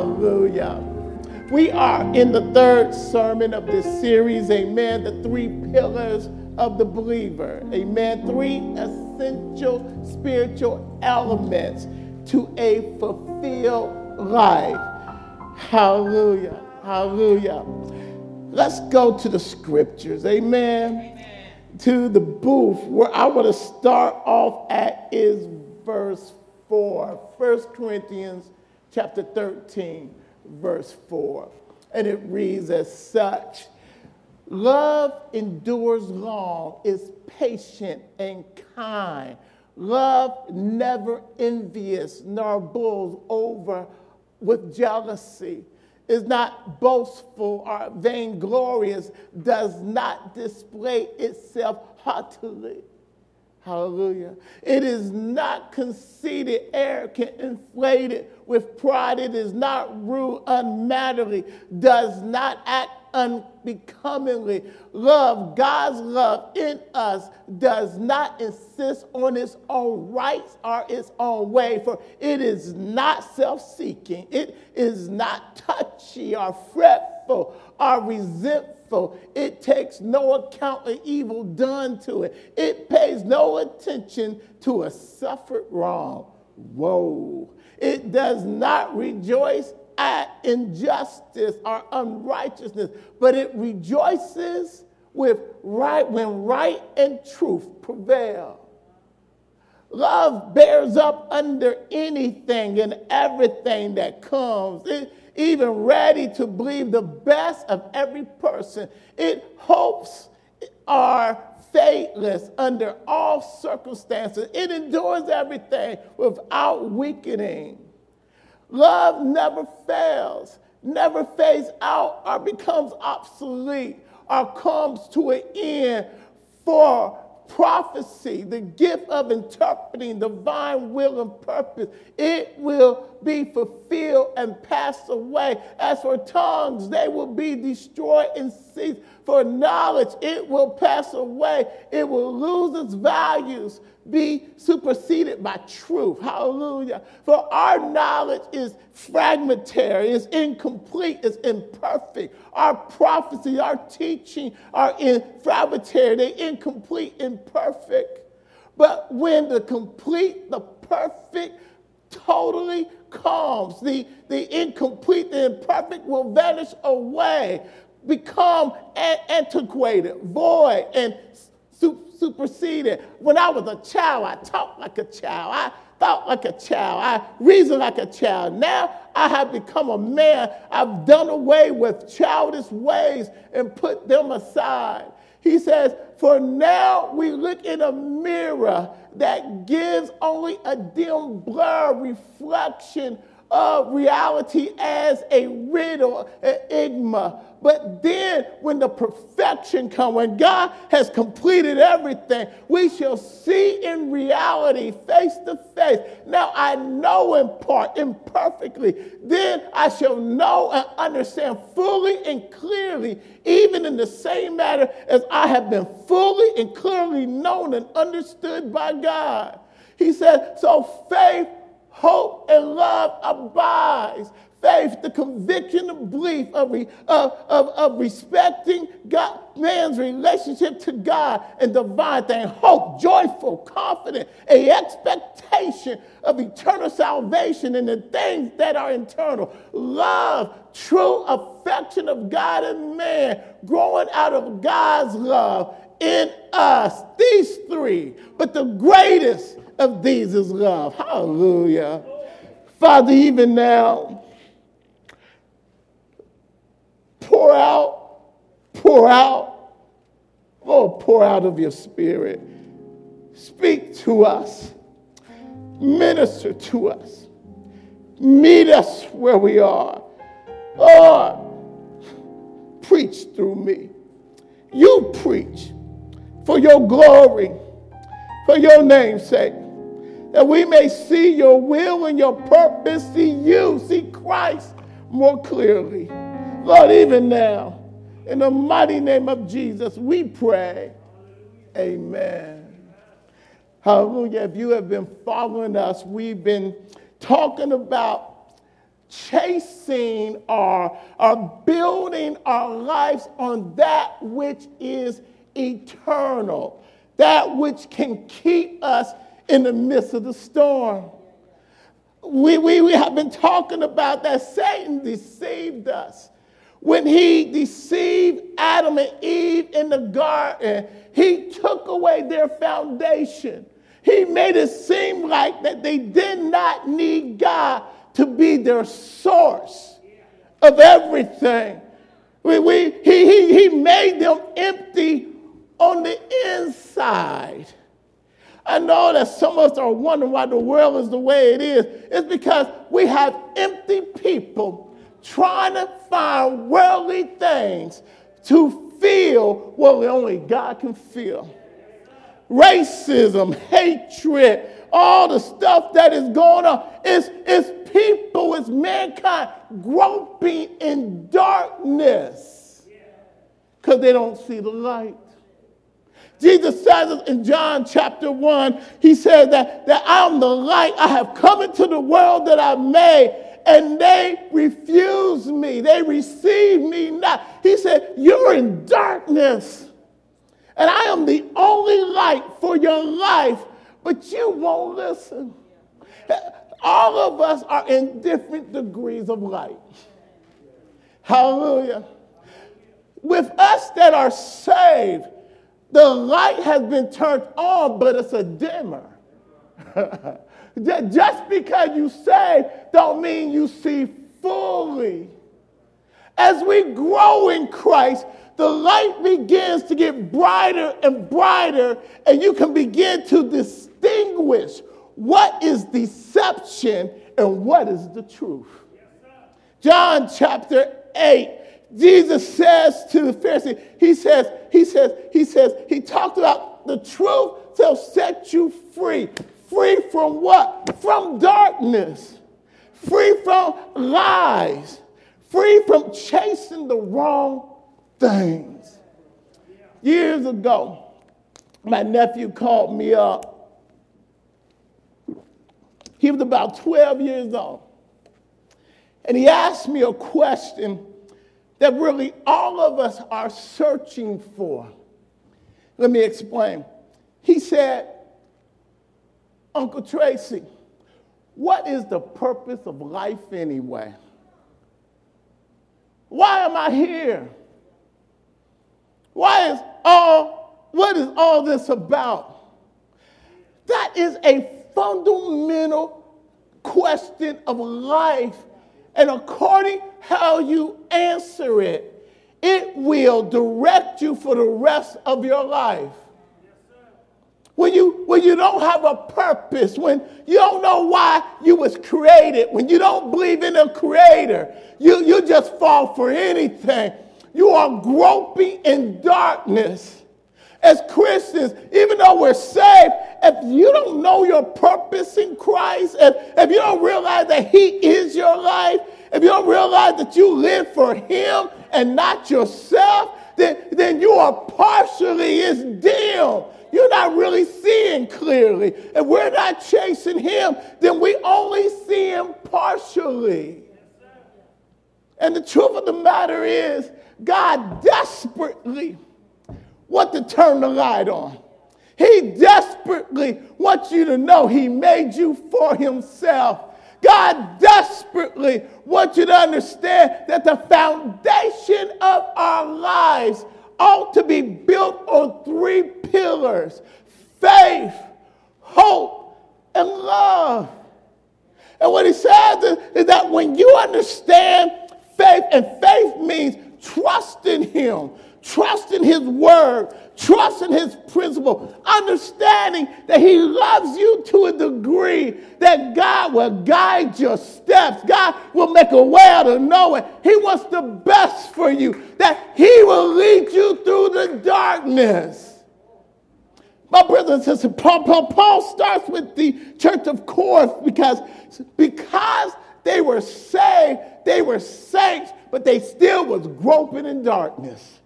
Hallelujah. We are in the third sermon of this series, Amen. The three pillars of the believer, Amen. Three essential spiritual elements to a fulfilled life. Hallelujah. Hallelujah. Let's go to the scriptures, Amen. Amen. To the booth where I want to start off at is verse 4. 1 Corinthians chapter 13, verse 4. And it reads as such Love endures long, is patient and kind. Love never envious, nor bulls over with jealousy, is not boastful or vainglorious, does not display itself haughtily Hallelujah. It is not conceited, arrogant, inflated with pride. It is not rude, unmannerly, does not act unbecomingly. Love, God's love in us, does not insist on its own rights or its own way, for it is not self seeking. It is not touchy or fretful or resentful it takes no account of evil done to it. It pays no attention to a suffered wrong. Whoa. It does not rejoice at injustice or unrighteousness, but it rejoices with right when right and truth prevail. Love bears up under anything and everything that comes. It, even ready to believe the best of every person. It hopes are faithless under all circumstances. It endures everything without weakening. Love never fails, never fades out or becomes obsolete or comes to an end for prophecy, the gift of interpreting divine will and purpose, it will be fulfilled and pass away. As for tongues, they will be destroyed and cease. For knowledge, it will pass away. It will lose its values be superseded by truth. Hallelujah. For our knowledge is fragmentary, is incomplete, is imperfect. Our prophecy, our teaching are in fragmentary, they're incomplete, imperfect. But when the complete, the perfect, totally comes, the, the incomplete, the imperfect will vanish away, become antiquated, void, and superseded. When I was a child, I talked like a child. I thought like a child. I reasoned like a child. Now I have become a man. I've done away with childish ways and put them aside. He says, For now we look in a mirror that gives only a dim blur reflection of reality as a riddle, an enigma. But then, when the perfection comes, when God has completed everything, we shall see in reality, face to face. Now I know in part, imperfectly. Then I shall know and understand fully and clearly, even in the same manner as I have been fully and clearly known and understood by God. He said, so faith hope, and love abides. Faith, the conviction of belief of, of, of, of respecting God, man's relationship to God and divine thing. Hope, joyful, confident, a expectation of eternal salvation and the things that are eternal. Love, true affection of God and man, growing out of God's love in us. These three. But the greatest of is love. Hallelujah. Father, even now, pour out, pour out, Lord, pour out of your spirit. Speak to us, minister to us, meet us where we are. Lord, preach through me. You preach for your glory, for your name's sake that we may see your will and your purpose, see you, see Christ more clearly. Lord, even now, in the mighty name of Jesus, we pray. Amen. Hallelujah. If you have been following us, we've been talking about chasing or, or building our lives on that which is eternal, that which can keep us in the midst of the storm. We, we, we have been talking about that Satan deceived us. When he deceived Adam and Eve in the garden, he took away their foundation. He made it seem like that they did not need God to be their source of everything. We, we, he, he, he made them empty on the inside. I know that some of us are wondering why the world is the way it is. It's because we have empty people trying to find worldly things to feel what only God can feel. Racism, hatred, all the stuff that is going on. It's, it's people, it's mankind groping in darkness because they don't see the light. Jesus says in John chapter 1, he said that, that I'm the light. I have come into the world that I made, and they refuse me. They receive me not. He said, You're in darkness, and I am the only light for your life, but you won't listen. All of us are in different degrees of light. Hallelujah. With us that are saved, the light has been turned on, but it's a dimmer. Just because you say don't mean you see fully. As we grow in Christ, the light begins to get brighter and brighter, and you can begin to distinguish what is deception and what is the truth. John chapter 8 Jesus says to the Pharisee, he says, he says, he says, he talked about the truth shall set you free. Free from what? From darkness. Free from lies. Free from chasing the wrong things. Years ago, my nephew called me up. He was about 12 years old. And he asked me a question that really all of us are searching for. Let me explain. He said, Uncle Tracy, what is the purpose of life anyway? Why am I here? Why is all, what is all this about? That is a fundamental question of life and according how you answer it, it will direct you for the rest of your life. When you, when you don't have a purpose, when you don't know why you was created, when you don't believe in a creator, you, you just fall for anything. You are groping in darkness as Christians, even though we're saved, if you don't know your purpose in Christ, if, if you don't realize that He is your life, if you don't realize that you live for Him and not yourself, then, then you are partially His deal. You're not really seeing clearly. If we're not chasing Him, then we only see Him partially. And the truth of the matter is, God desperately want to turn the light on. He desperately wants you to know He made you for Himself. God desperately wants you to understand that the foundation of our lives ought to be built on three pillars faith, hope, and love. And what he says is, that when you understand faith, and faith means trust in Him, trust in His word, trust in His principle, understanding that He loves you to a degree that God will guide your steps. God will make a way out of nowhere. He wants the best for you, that He will lead you through the darkness. My brothers and Paul, Paul, Paul starts with the church of Corinth because, because they were saved, they were saints, but they still was groping in darkness.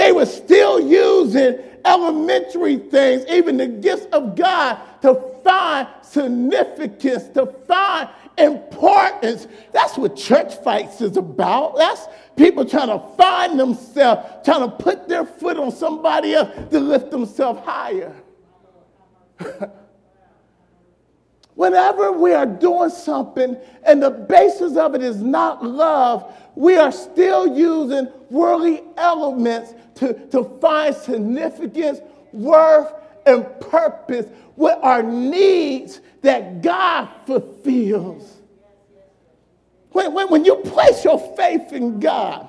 They were still using elementary things, even the gifts of God, to find significance, to find importance. That's what church fights is about. That's people trying to find themselves, trying to put their foot on somebody else to lift themselves higher. Whenever we are doing something and the basis of it is not love, we are still using worldly elements to, to find significance, worth, and purpose with our needs that God fulfills. When, when, when you place your faith in God,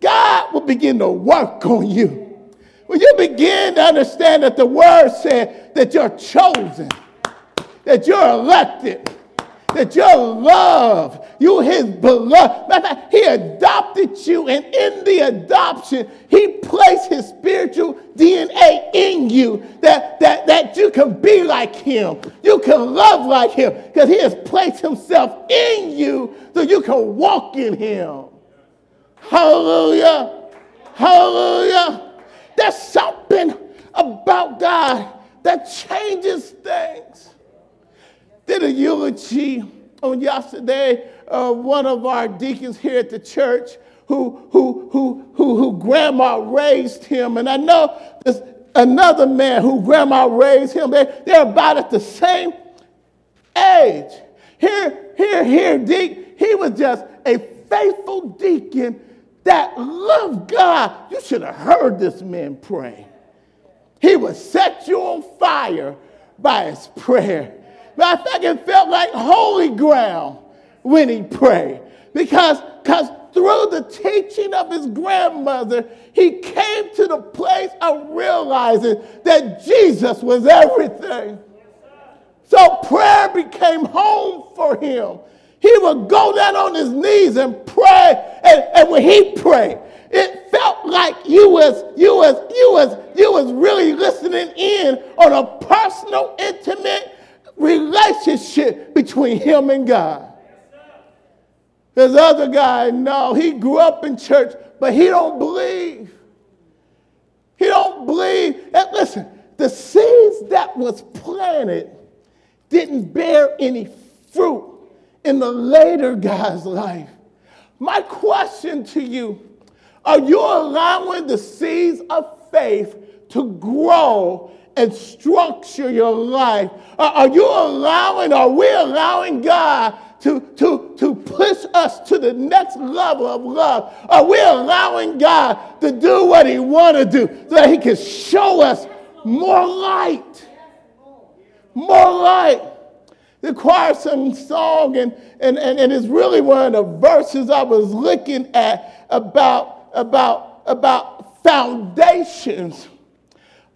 God will begin to work on you. When you begin to understand that the word said that you're chosen, that you're elected, that you're loved, you his beloved. Matter of fact, he adopted you, and in the adoption, he placed his spiritual DNA in you that, that, that you can be like him. You can love like him because he has placed himself in you so you can walk in him. Hallelujah. Hallelujah. There's something about God that changes things did a eulogy on yesterday of one of our deacons here at the church who, who, who, who, who grandma raised him. And I know there's another man who grandma raised him. They, they're about at the same age. Here, here, here, Deacon, he was just a faithful deacon that loved God. You should have heard this man pray. He would set you on fire by his prayer. Matter of fact, it felt like holy ground when he prayed. Because because through the teaching of his grandmother, he came to the place of realizing that Jesus was everything. So prayer became home for him. He would go down on his knees and pray. And, and when he prayed, it felt like you was, you was, you was, you was really listening in on a personal, intimate relationship between him and God. This other guy, no, he grew up in church, but he don't believe. He don't believe. And listen, the seeds that was planted didn't bear any fruit in the later guy's life. My question to you, are you allowing the seeds of faith to grow and structure your life? Uh, are you allowing, are we allowing God to, to, to push us to the next level of love? Are we allowing God to do what He want to do so that He can show us more light? More light. The choir sung song, and, and, and, and it's really one of the verses I was looking at about, about, about foundations.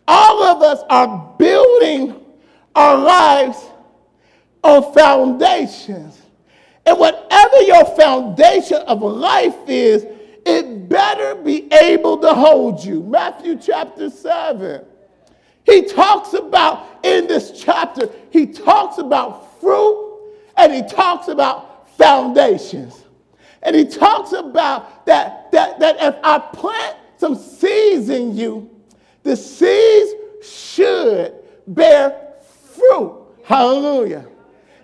All of us are building our lives on foundations. And whatever your foundation of life is, it better be able to hold you. Matthew chapter 7. He talks about, in this chapter, he talks about fruit and he talks about foundations. And he talks about that, that, that if I plant some seeds in you, the seeds should bear fruit. Hallelujah.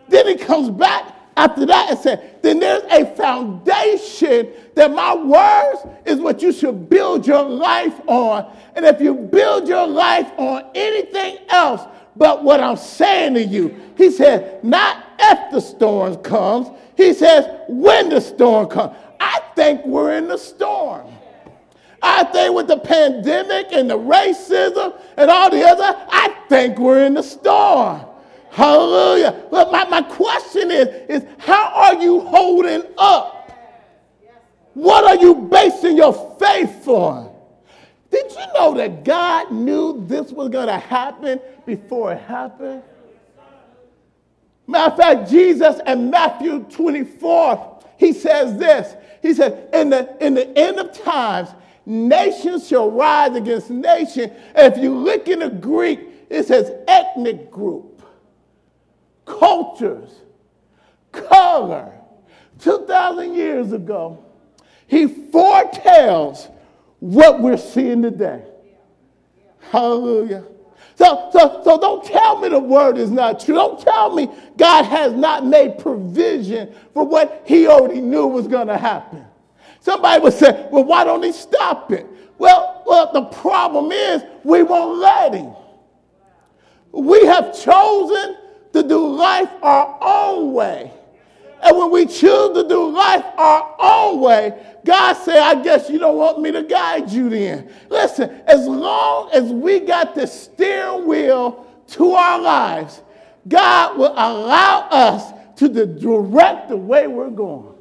Then he comes back after that and said, then there's a foundation that my words is what you should build your life on. And if you build your life on anything else but what I'm saying to you, he said, not if the storm comes, he says, when the storm comes. I think we're in the storm. I think with the pandemic and the racism and all the other, I think we're in the storm. Hallelujah. But my, my question is, is how are you holding up? What are you basing your faith on? Did you know that God knew this was going to happen before it happened? Matter of fact, Jesus in Matthew 24, he says this. He said, in the, in the end of times, Nations shall rise against nation. If you look in the Greek, it says ethnic group, cultures, color. 2,000 years ago, he foretells what we're seeing today. Hallelujah. So, so, so don't tell me the word is not true. Don't tell me God has not made provision for what he already knew was going to happen. Somebody would say, well, why don't he stop it? Well, well, the problem is we won't let him. We have chosen to do life our own way. And when we choose to do life our own way, God said, I guess you don't want me to guide you then. Listen, as long as we got the steering wheel to our lives, God will allow us to direct the way we're going.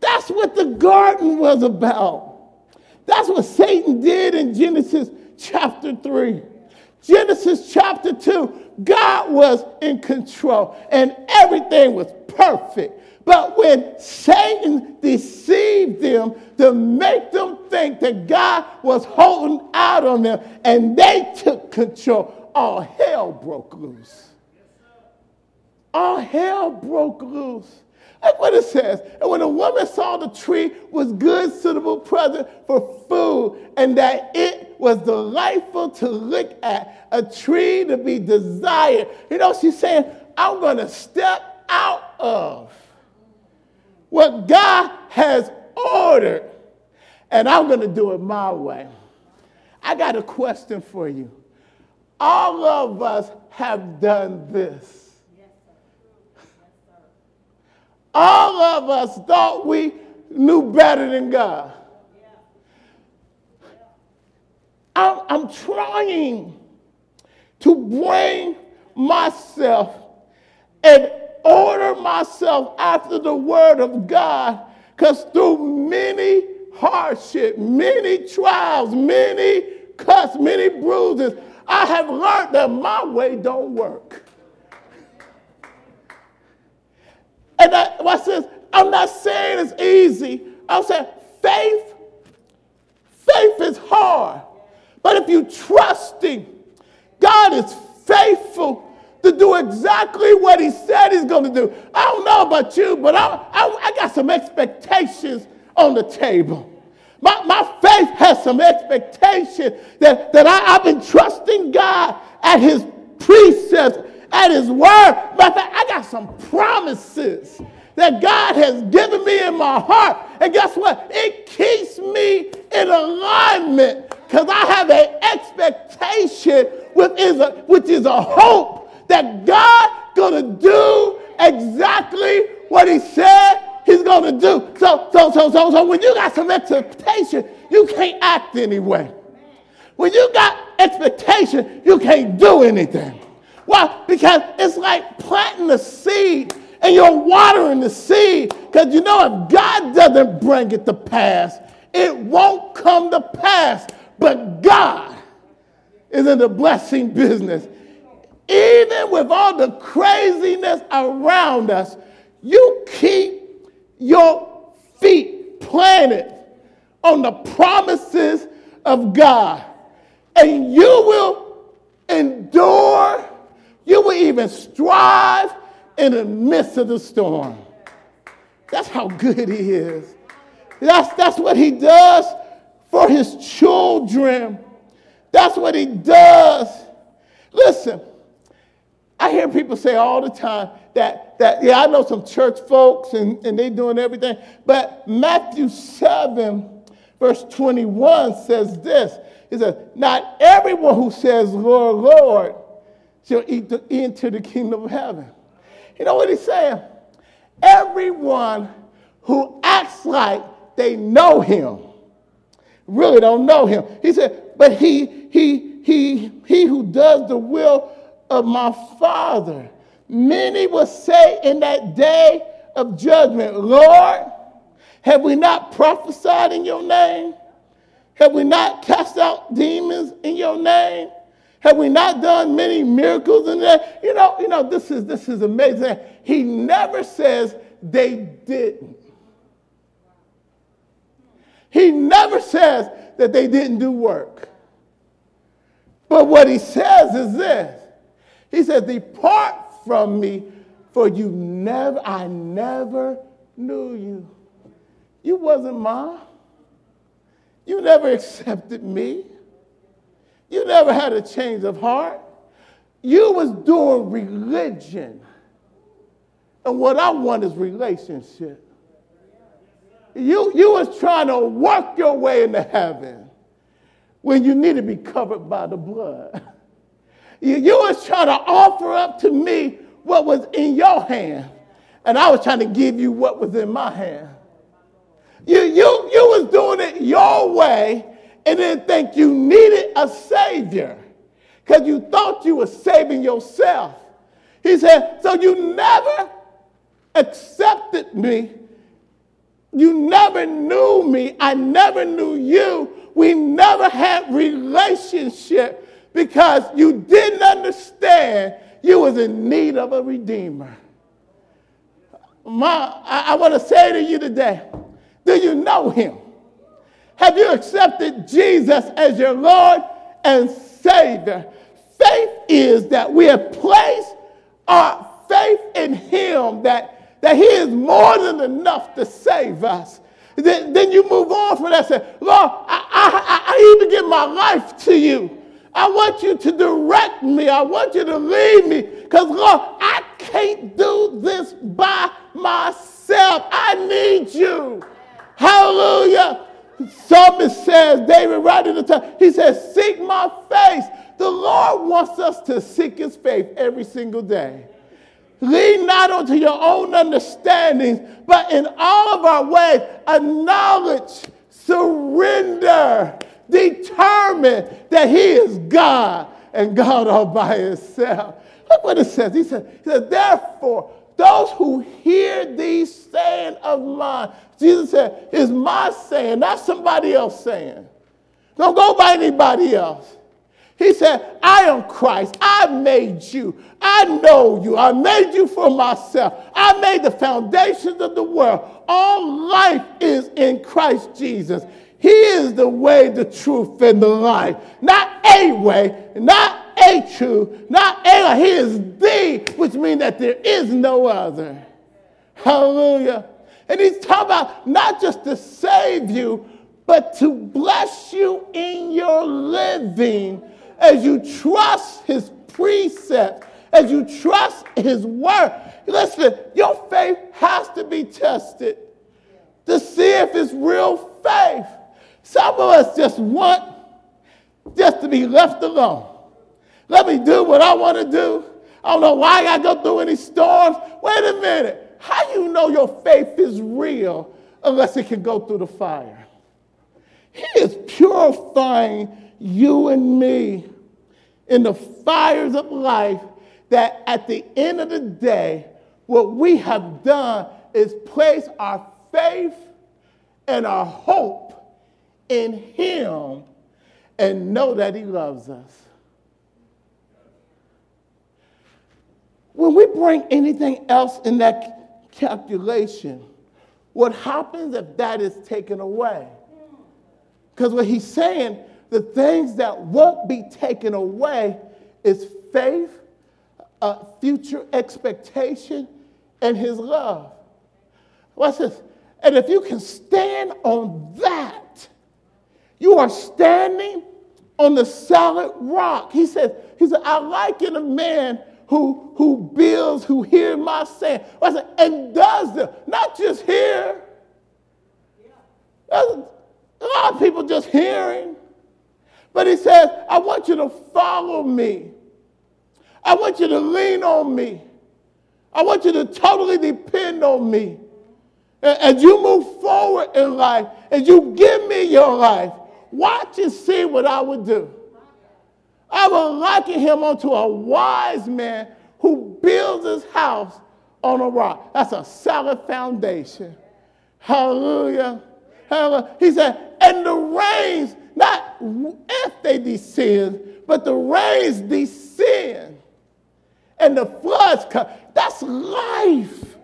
That's what the garden was about. That's what Satan did in Genesis chapter 3. Genesis chapter 2, God was in control and everything was perfect. But when Satan deceived them to make them think that God was holding out on them and they took control, all hell broke loose. All hell broke loose. That's what it says. And when the woman saw the tree was good, suitable, present for food, and that it was delightful to look at, a tree to be desired, you know, she's saying, I'm going to step out of what God has ordered, and I'm going to do it my way. I got a question for you. All of us have done this. All of us thought we knew better than God. I'm, I'm trying to bring myself and order myself after the word of God because through many hardship, many trials, many cuts, many bruises, I have learned that my way don't work. And I, watch this. I'm not saying it's easy. I'm saying faith, faith is hard. But if you trust Him, God is faithful to do exactly what He said He's going to do. I don't know about you, but I, I, I got some expectations on the table. My, my faith has some expectation that, that I, I've been trusting God at His precepts at His word. Fact, I got some promises that God has given me in my heart. And guess what? It keeps me in alignment because I have an expectation which is a, which is a hope that God gonna do exactly what He said He's gonna do. So, so, so, so, so when you got some expectation, you can't act anyway. When you got expectation, you can't do anything. Why? Because it's like planting a seed and you're watering the seed. Because you know, if God doesn't bring it to pass, it won't come to pass. But God is in the blessing business. Even with all the craziness around us, you keep your feet planted on the promises of God, and you will endure you will even strive in the midst of the storm. That's how good he is. That's, that's what he does for his children. That's what he does. Listen, I hear people say all the time that, that yeah, I know some church folks and, and they doing everything, but Matthew 7, verse 21 says this. He says, Not everyone who says, Lord, Lord, shall enter the kingdom of heaven. You know what he's saying? Everyone who acts like they know him really don't know him. He said, but he, he, he, he who does the will of my Father. Many will say in that day of judgment, Lord, have we not prophesied in your name? Have we not cast out demons in your name? Have we not done many miracles in that? You know, you know, this is this is amazing. He never says they didn't. He never says that they didn't do work. But what he says is this. He says, Depart from me, for you never, I never knew you. You wasn't mine. You never accepted me. You never had a change of heart. You was doing religion. And what I want is relationship. You, you was trying to work your way into heaven when you need to be covered by the blood. You, you was trying to offer up to me what was in your hand, and I was trying to give you what was in my hand. You, you, you was doing it your way and didn't think you needed a savior because you thought you were saving yourself. He said, so you never accepted me. You never knew me. I never knew you. We never had relationship because you didn't understand you was in need of a redeemer. Ma, I, I want to say to you today, do you know him? Have you accepted Jesus as your Lord and Savior? Faith is that we have placed our faith in him that, that he is more than enough to save us. Then, then you move on from that and say, Lord, I, I, I even give my life to you. I want you to direct me. I want you to lead me. Because, Lord, I can't do this by myself. I need you. Hallelujah. Psalmist says, David writing the time, he says, Seek my face. The Lord wants us to seek his faith every single day. Lean not onto your own understandings, but in all of our ways, acknowledge, surrender, determine that He is God and God all by Himself. Look what it says. He said, he said Therefore, those who hear these saying of mine, Jesus said, is my saying, not somebody else saying. Don't go by anybody else. He said, I am Christ. I made you. I know you. I made you for myself. I made the foundations of the world. All life is in Christ Jesus. He is the way, the truth, and the life. Not a way, not a truth, not a He is the, which means that there is no other. Hallelujah. And he's talking about not just to save you, but to bless you in your living as you trust his precepts, as you trust his word. Listen, your faith has to be tested to see if it's real faith. Some of us just want just to be left alone. Let me do what I want to do. I don't know why I go through any storms. Wait a minute. How you know your faith is real unless it can go through the fire? He is purifying you and me in the fires of life that at the end of the day, what we have done is place our faith and our hope in Him and know that He loves us. When we bring anything else in that calculation, what happens if that is taken away? Because what he's saying, the things that won't be taken away is faith, a future expectation, and his love. What's this? And if you can stand on that, you are standing on the solid rock. He says, he said, I liken a man who, who builds, who hears my saying, and does them, not just hear. A lot of people just hearing. But he says, I want you to follow me. I want you to lean on me. I want you to totally depend on me. As you move forward in life, as you give me your life, watch and see what I would do. I will liken him unto a wise man who builds his house on a rock. That's a solid foundation. Hallelujah. Hallelujah. He said, and the rains, not if they descend, but the rains descend. And the floods come. That's life.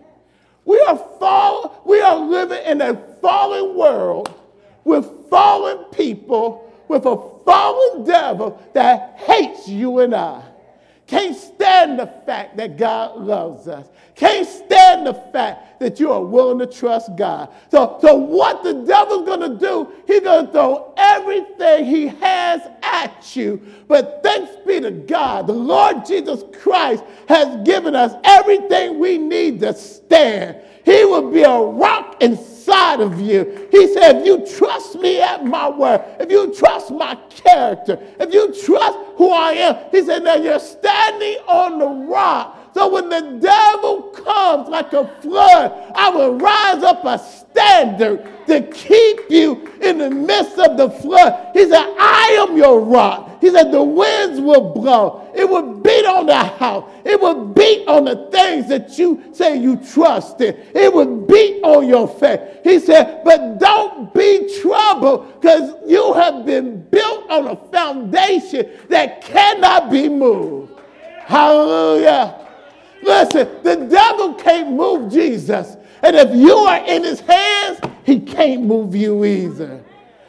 We are fall, we are living in a fallen world with fallen people, with a fallen devil that hates you and I. Can't stand the fact that God loves us. Can't stand the fact that you are willing to trust God. So, so what the devil's going to do, he's going to throw everything he has at you. But thanks be to God, the Lord Jesus Christ has given us everything we need to stand. He will be a rock inside of you. He said, if you trust me at my word, if you trust my character, if you trust who I am, he said, now you're standing on the rock. So when the devil comes like a flood, I will rise up a standard to keep you in the midst of the flood. He said, I am your rock. He said, the winds will blow. It will beat on the house. It will beat on the things that you say you trust in. It will beat on your faith. He said, but don't be troubled because you have been built on a foundation that cannot be moved. Hallelujah. Listen, the devil can't move Jesus. And if you are in his hands, he can't move you either.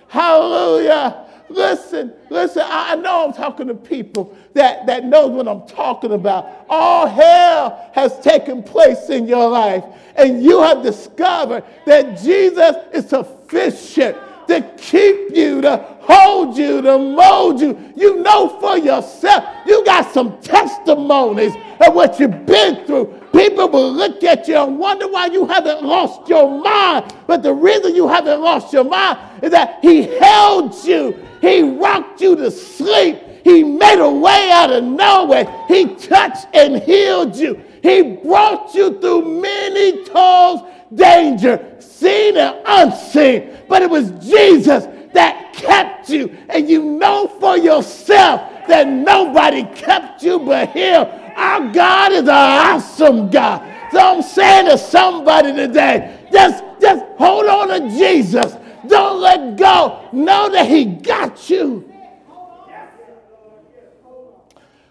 Hallelujah. Listen, listen, I know I'm talking to people that, that knows what I'm talking about. All hell has taken place in your life, and you have discovered that Jesus is sufficient to keep you, to hold you, to mold you. You know for yourself. You got some testimonies of what you've been through. People will look at you and wonder why you haven't lost your mind. But the reason you haven't lost your mind is that He held you, He rocked you to sleep. He made a way out of nowhere. He touched and healed you. He brought you through many toils, danger, seen and unseen. But it was Jesus that kept you. And you know for yourself that nobody kept you but Him. Our God is an awesome God. So I'm saying to somebody today, just, just hold on to Jesus. Don't let go. Know that He got you.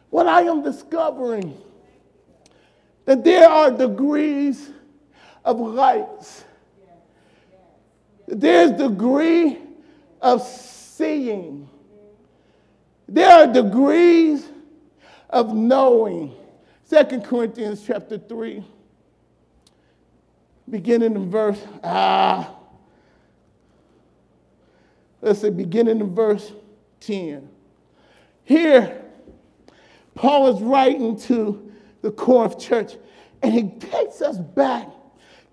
What I am discovering that there are degrees of lights there's degree of seeing. There are degrees of knowing. Second Corinthians chapter 3, beginning in verse, ah, let's say beginning in verse 10. Here, Paul is writing to the Corinth church, and he takes us back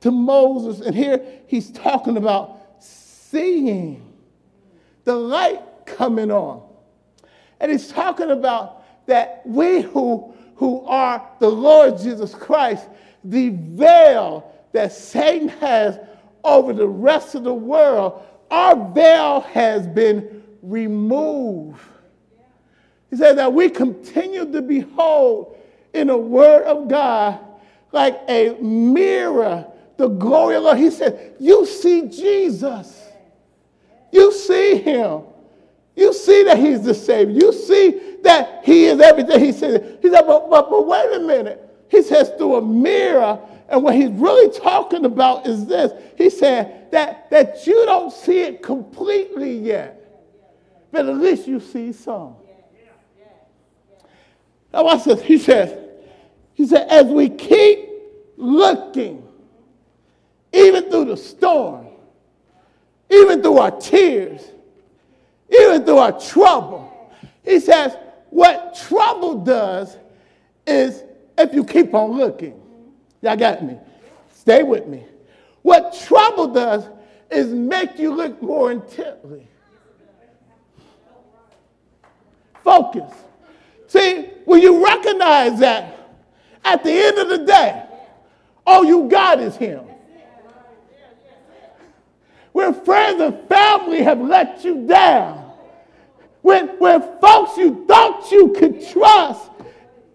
to Moses, and here he's talking about seeing the light coming on. And he's talking about that we who, who are the Lord Jesus Christ, the veil that Satan has over the rest of the world, our veil has been removed. He said that we continue to behold in the Word of God like a mirror the glory of God. He said, You see Jesus. You see him. You see that he's the Savior. You see that he is everything he said. He said, but, but, but wait a minute. He says through a mirror. And what he's really talking about is this. He said that, that you don't see it completely yet, but at least you see some. Now watch this. He says, he said, as we keep looking, even through the storm, even through our tears, even through our trouble. He says, what trouble does is if you keep on looking, y'all got me. Stay with me. What trouble does is make you look more intently. Focus. See, when you recognize that at the end of the day, all you got is Him when friends and family have let you down, when, when folks you thought you could trust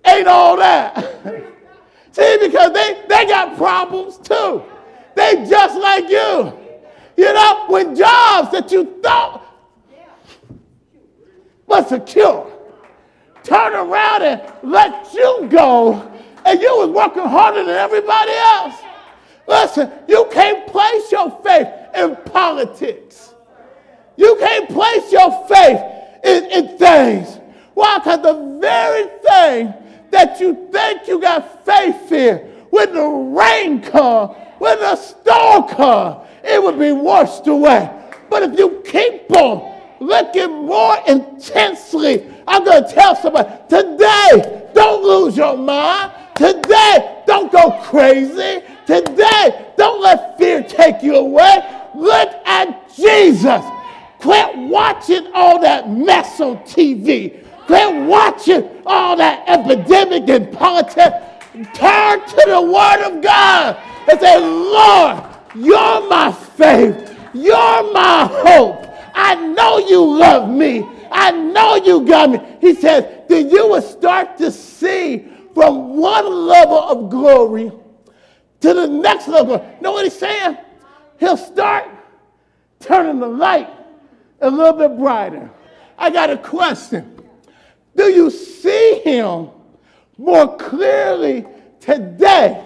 ain't all that. See, because they, they got problems too. They just like you. You know, when jobs that you thought was secure turn around and let you go, and you was working harder than everybody else. Listen, you can't place your faith in politics. You can't place your faith in, in things. Why? Because the very thing that you think you got faith in, when the rain comes, when the storm comes, it would be washed away. But if you keep on looking more intensely. I'm going to tell somebody today, don't lose your mind. Today, don't go crazy. Today, don't let fear take you away. Look at Jesus. Quit watching all that mess on TV. Quit watching all that epidemic and politics. Turn to the Word of God and say, Lord, you're my faith. You're my hope. I know you love me. I know you got me. He says, then you will start to see from one level of glory to the next level. Know what he's saying? He'll start turning the light a little bit brighter. I got a question. Do you see him more clearly today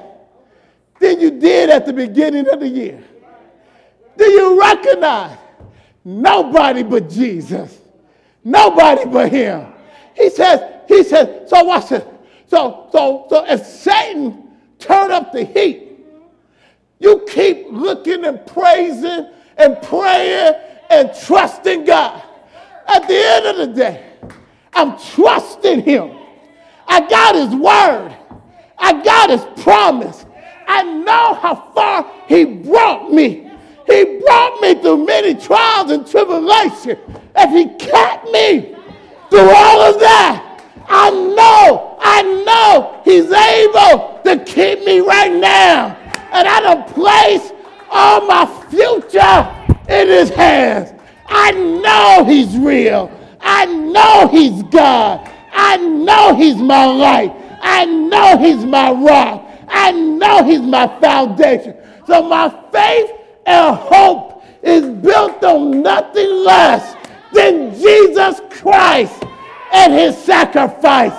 than you did at the beginning of the year? Do you recognize nobody but Jesus? Nobody but him. He says, he says, so watch this. So, so, so if Satan turned up the heat, you keep looking and praising and praying and trusting God. At the end of the day, I'm trusting Him. I got His word, I got His promise. I know how far He brought me. He brought me through many trials and tribulations. If He kept me through all of that, I know, I know He's able to keep me right now. And I don't place all my future in His hands. I know He's real. I know He's God. I know He's my light. I know He's my rock. I know He's my foundation. So my faith and hope is built on nothing less than Jesus Christ and His sacrifice.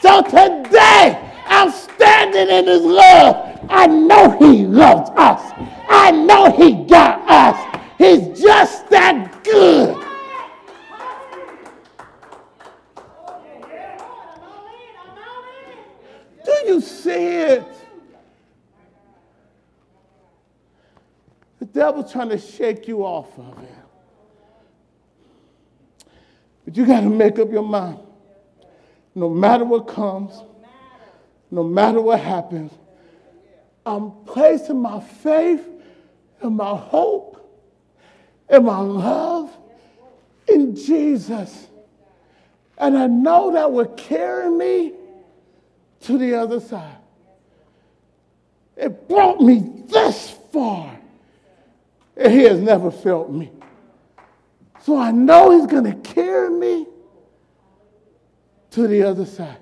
So today, I'm standing in His love. I know He loves us. I know He got us. He's just that good. Do you see it? The devil's trying to shake you off of it. But you got to make up your mind. No matter what comes, no matter what happens, I'm placing my faith and my hope and my love in Jesus. And I know that will carry me to the other side. It brought me this far. And he has never felt me. So I know he's going to carry me to the other side.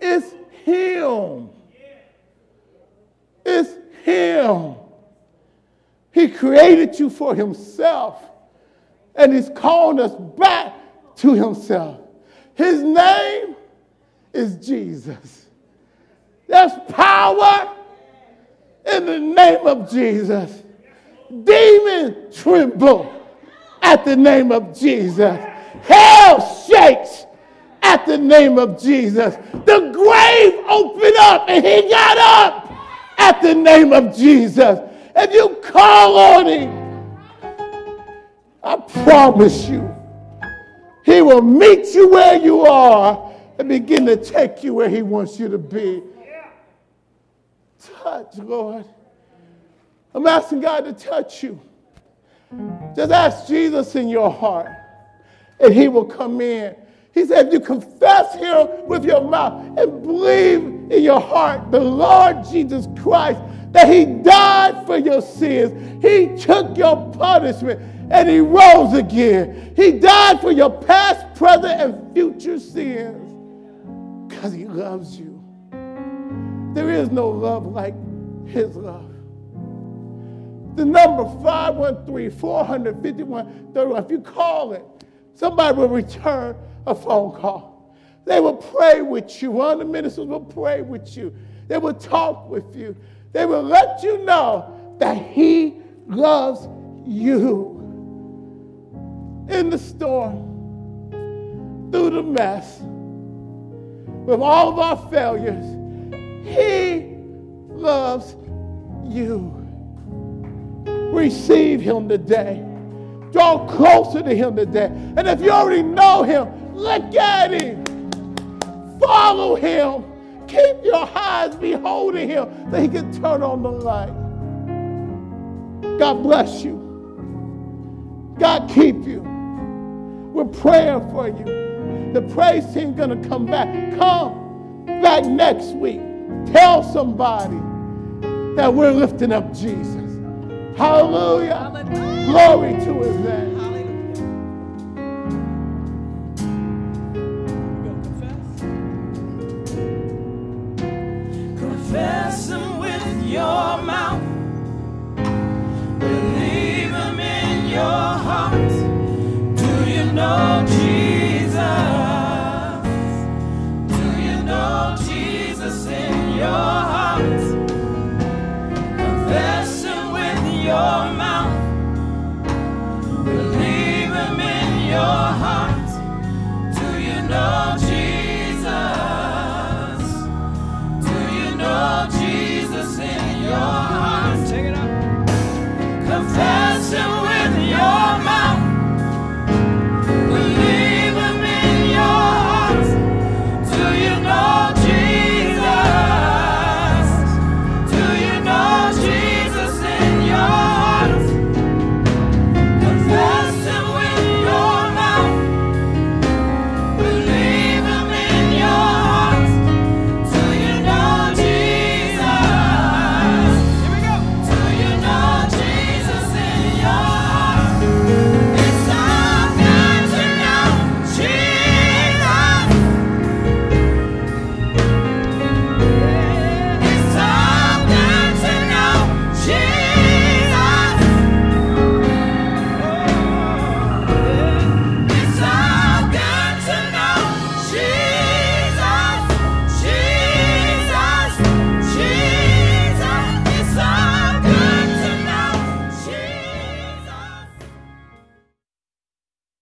It's him. It's him. He created you for himself and he's calling us back to himself. His name is Jesus. There's power in the name of Jesus. Demons tremble at the name of Jesus. Hell shakes at the name of Jesus. The grave opened up and he got up at the name of Jesus. If you call on him, I promise you, He will meet you where you are and begin to take you where He wants you to be. Touch, Lord. I'm asking God to touch you. Just ask Jesus in your heart, and He will come in. He said, if you confess Him with your mouth and believe in your heart the Lord Jesus Christ, that He died for your sins, He took your punishment and he rose again. He died for your past, present, and future sins because he loves you. There is no love like his love. The number 513 451 31, if you call it, somebody will return a phone call. They will pray with you. One of the ministers will pray with you. They will talk with you. They will let you know that he loves you in the storm, through the mess, with all of our failures, He loves you. Receive Him today. Draw closer to him today. And if you already know him, look at him. Follow him. Keep your eyes beholding him that he can turn on the light. God bless you. God keep you. We're praying for you. The praise team gonna come back. Come back next week. Tell somebody that we're lifting up Jesus. Hallelujah. Hallelujah. Glory to his name. Your heart? Take it up. Confess